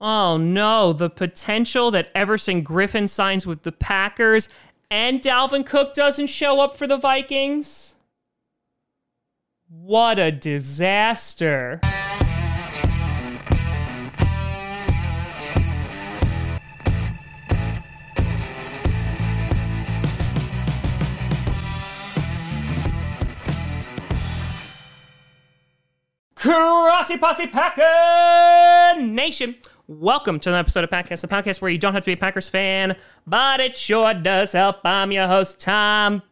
Oh no, the potential that Everson Griffen signs with the Packers and Dalvin Cook doesn't show up for the Vikings? What a disaster. Grossi Posse Packer Nation. Welcome to another episode of Packcast, the podcast where you don't have to be a Packers fan, but it sure does help. I'm your host, Tom.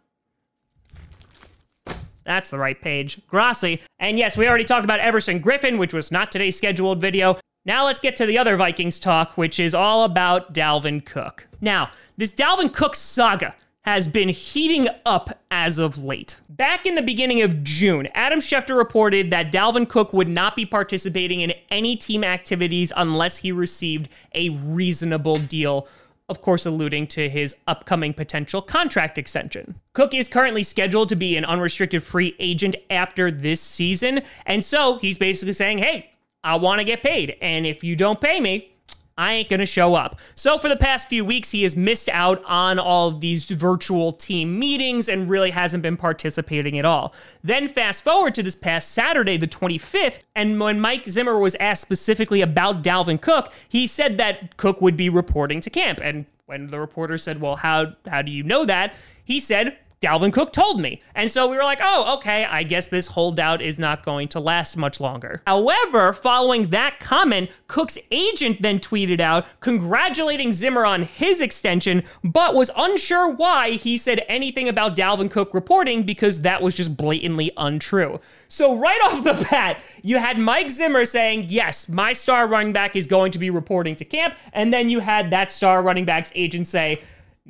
That's the right page. Grossi. And yes, we already talked about Everson Griffen, which was not today's scheduled video. Now let's get to the other Vikings talk, which is all about Dalvin Cook. Now, this Dalvin Cook saga has been heating up as of late. Back in the beginning of June, Adam Schefter reported that Dalvin Cook would not be participating in any team activities unless he received a reasonable deal. Of course, alluding to his upcoming potential contract extension. Cook is currently scheduled to be an unrestricted free agent after this season. And so he's basically saying, hey, I want to get paid. And if you don't pay me, I ain't going to show up. So, for the past few weeks, he has missed out on all of these virtual team meetings and really hasn't been participating at all. Then, fast forward to this past Saturday, the 25th, and when Mike Zimmer was asked specifically about Dalvin Cook, he said that Cook would be reporting to camp. And when the reporter said, Well, how, how do you know that? He said, Dalvin Cook told me. And so we were like, oh, okay, I guess this holdout is not going to last much longer. However, following that comment, Cook's agent then tweeted out congratulating Zimmer on his extension, but was unsure why he said anything about Dalvin Cook reporting because that was just blatantly untrue. So, right off the bat, you had Mike Zimmer saying, yes, my star running back is going to be reporting to camp. And then you had that star running back's agent say,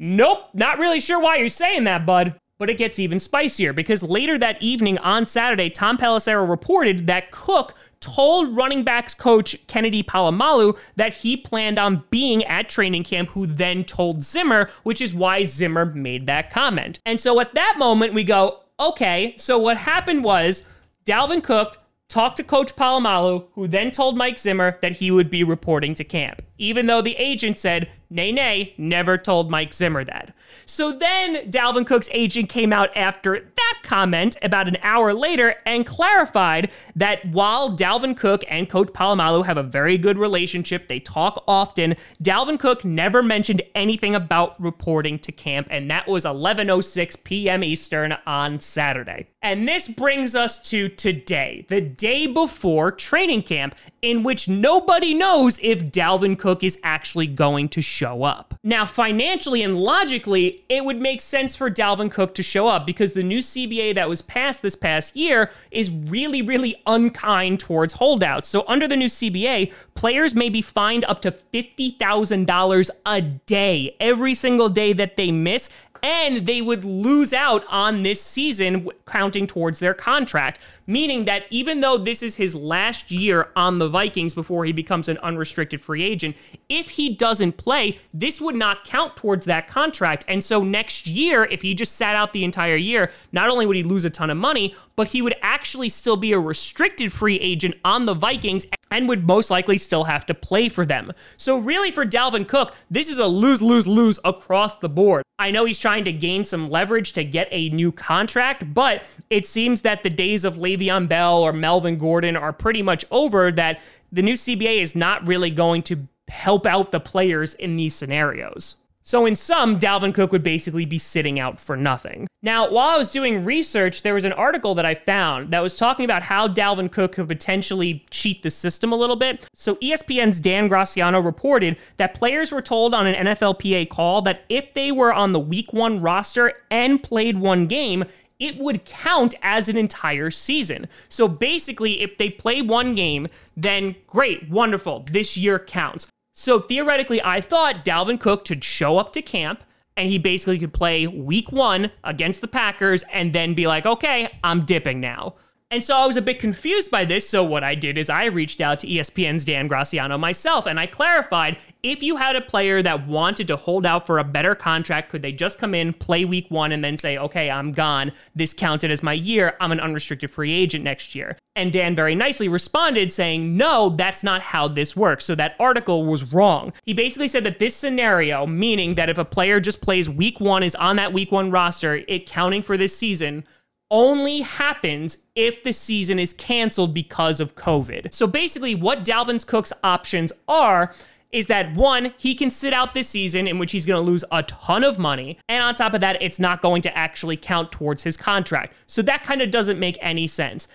Nope, not really sure why you're saying that, bud. But it gets even spicier because later that evening on Saturday, Tom Pelissero reported that Cook told running backs coach Kennedy Polamalu that he planned on being at training camp, who then told Zimmer, which is why Zimmer made that comment. And so at that moment, we go, okay, so what happened was Dalvin Cook talked to Coach Polamalu, who then told Mike Zimmer that he would be reporting to camp, even though the agent said, nay, nay, never told Mike Zimmer that. So then Dalvin Cook's agent came out after that comment about an hour later and clarified that while Dalvin Cook and Coach Polamalu have a very good relationship, they talk often, Dalvin Cook never mentioned anything about reporting to camp, and that was 11:06 p.m. Eastern on Saturday. And this brings us to today, the day before training camp, in which nobody knows if Dalvin Cook is actually going to show up. Now, financially and logically, it would make sense for Dalvin Cook to show up because the new CBA that was passed this past year is really, really unkind towards holdouts. So, under the new CBA, players may be fined up to $50,000 a day every single day that they miss and they would lose out on this season counting towards their contract. Meaning that even though this is his last year on the Vikings before he becomes an unrestricted free agent, if he doesn't play, this would not count towards that contract. And so next year, if he just sat out the entire year, not only would he lose a ton of money, but he would actually still be a restricted free agent on the Vikings and would most likely still have to play for them. So, really, for Dalvin Cook, this is a lose, lose, lose across the board. I know he's trying to gain some leverage to get a new contract, but it seems that the days of Le'Veon Bell or Melvin Gordon are pretty much over, that the new CBA is not really going to help out the players in these scenarios. So, in sum, Dalvin Cook would basically be sitting out for nothing. Now, while I was doing research, there was an article that I found that was talking about how Dalvin Cook could potentially cheat the system a little bit. So, ESPN's Dan Graziano reported that players were told on an NFLPA call that if they were on the week one roster and played one game, it would count as an entire season. So basically, if they play one game, then great, wonderful, this year counts. So theoretically, I thought Dalvin Cook could show up to camp and he basically could play week one against the Packers and then be like, okay, I'm dipping now. And so I was a bit confused by this. So what I did is I reached out to ESPN's Dan Graziano myself and I clarified if you had a player that wanted to hold out for a better contract, could they just come in, play week one, and then say, okay, I'm gone. This counted as my year. I'm an unrestricted free agent next year. And Dan very nicely responded saying, no, that's not how this works. So that article was wrong. He basically said that this scenario, meaning that if a player just plays week one, is on that week one roster, it counting for this season, only happens if the season is canceled because of COVID. So basically, what Dalvin Cook's options are is that one, he can sit out this season in which he's going to lose a ton of money. And on top of that, it's not going to actually count towards his contract. So that kind of doesn't make any sense.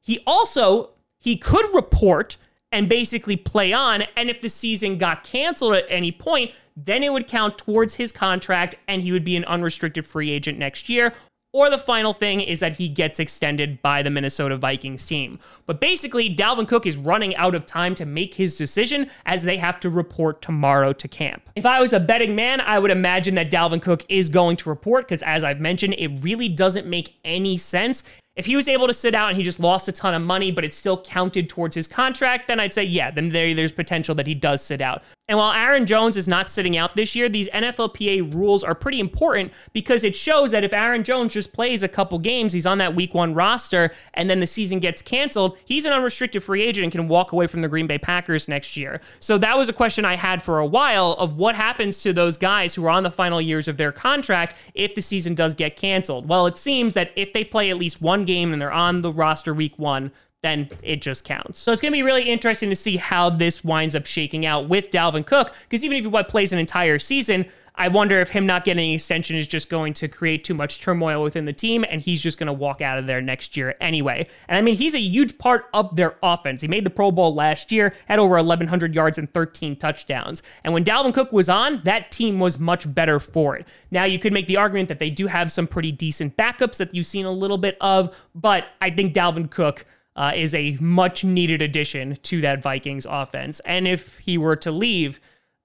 He also, he could report and basically play on. And if the season got canceled at any point, then it would count towards his contract and he would be an unrestricted free agent next year. Or the final thing is that he gets extended by the Minnesota Vikings team. But basically, Dalvin Cook is running out of time to make his decision as they have to report tomorrow to camp. If I was a betting man, I would imagine that Dalvin Cook is going to report because, as I've mentioned, it really doesn't make any sense if he was able to sit out and he just lost a ton of money, but it still counted towards his contract, then I'd say, yeah, then there, there's potential that he does sit out. And while Aaron Jones is not sitting out this year, these NFLPA rules are pretty important because it shows that if Aaron Jones just plays a couple games, he's on that week one roster, and then the season gets canceled, he's an unrestricted free agent and can walk away from the Green Bay Packers next year. So that was a question I had for a while of what happens to those guys who are on the final years of their contract if the season does get canceled. Well, it seems that if they play at least one game and they're on the roster week one, then it just counts. So it's going to be really interesting to see how this winds up shaking out with Dalvin Cook, because even if he plays an entire season, I wonder if him not getting an extension is just going to create too much turmoil within the team, and he's just going to walk out of there next year anyway. And I mean, he's a huge part of their offense. He made the Pro Bowl last year, had over 1,100 yards and 13 touchdowns. And when Dalvin Cook was on, that team was much better for it. Now, you could make the argument that they do have some pretty decent backups that you've seen a little bit of, but I think Dalvin Cook uh, is a much needed addition to that Vikings offense. And if he were to leave,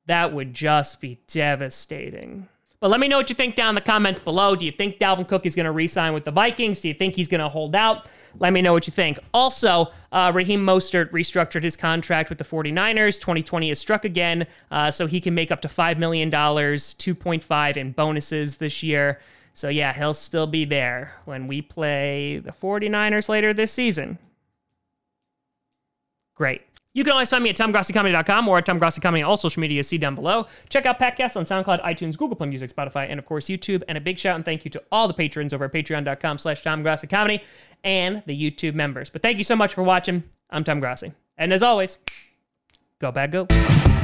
that would just be devastating. But let me know what you think down in the comments below. Do you think Dalvin Cook is going to re sign with the Vikings? Do you think he's going to hold out? Let me know what you think. Also, uh, Raheem Mostert restructured his contract with the 49ers. 2020 is struck again, uh, so he can make up to $5 million, 2.5 in bonuses this year. So, yeah, he'll still be there when we play the 49ers later this season. Great. You can always find me at TomGrossiComedy.com or at TomGrossiComedy on all social media. See down below. Check out Packcast on SoundCloud, iTunes, Google Play Music, Spotify, and of course YouTube. And a big shout and thank you to all the patrons over at Patreon.com slash TomGrossiComedy and the YouTube members. But thank you so much for watching. I'm Tom Grossi. And as always, go Pack go.